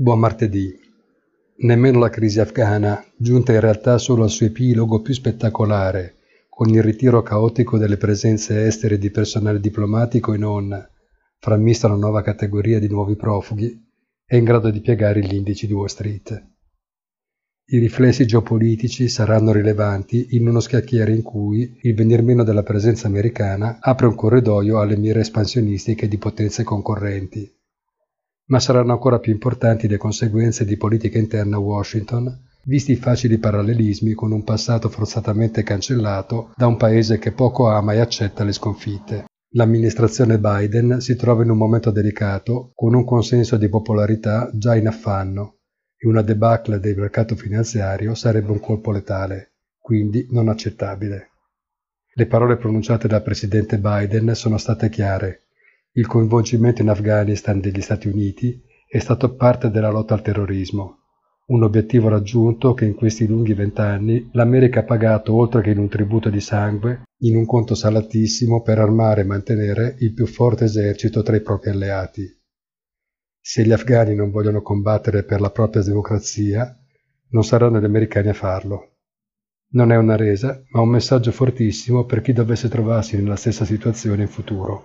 Buon martedì. Nemmeno la crisi afghana, giunta in realtà solo al suo epilogo più spettacolare, con il ritiro caotico delle presenze estere di personale diplomatico e non, frammista una nuova categoria di nuovi profughi, è in grado di piegare gli indici di Wall Street. I riflessi geopolitici saranno rilevanti in uno scacchiere in cui il venir meno della presenza americana apre un corridoio alle mire espansionistiche di potenze concorrenti ma saranno ancora più importanti le conseguenze di politica interna a Washington, visti i facili parallelismi con un passato forzatamente cancellato da un paese che poco ama e accetta le sconfitte. L'amministrazione Biden si trova in un momento delicato, con un consenso di popolarità già in affanno, e una debacle del mercato finanziario sarebbe un colpo letale, quindi non accettabile. Le parole pronunciate dal presidente Biden sono state chiare il coinvolgimento in Afghanistan degli Stati Uniti è stato parte della lotta al terrorismo, un obiettivo raggiunto che in questi lunghi vent'anni l'America ha pagato oltre che in un tributo di sangue, in un conto salatissimo per armare e mantenere il più forte esercito tra i propri alleati. Se gli afghani non vogliono combattere per la propria democrazia, non saranno gli americani a farlo. Non è una resa, ma un messaggio fortissimo per chi dovesse trovarsi nella stessa situazione in futuro.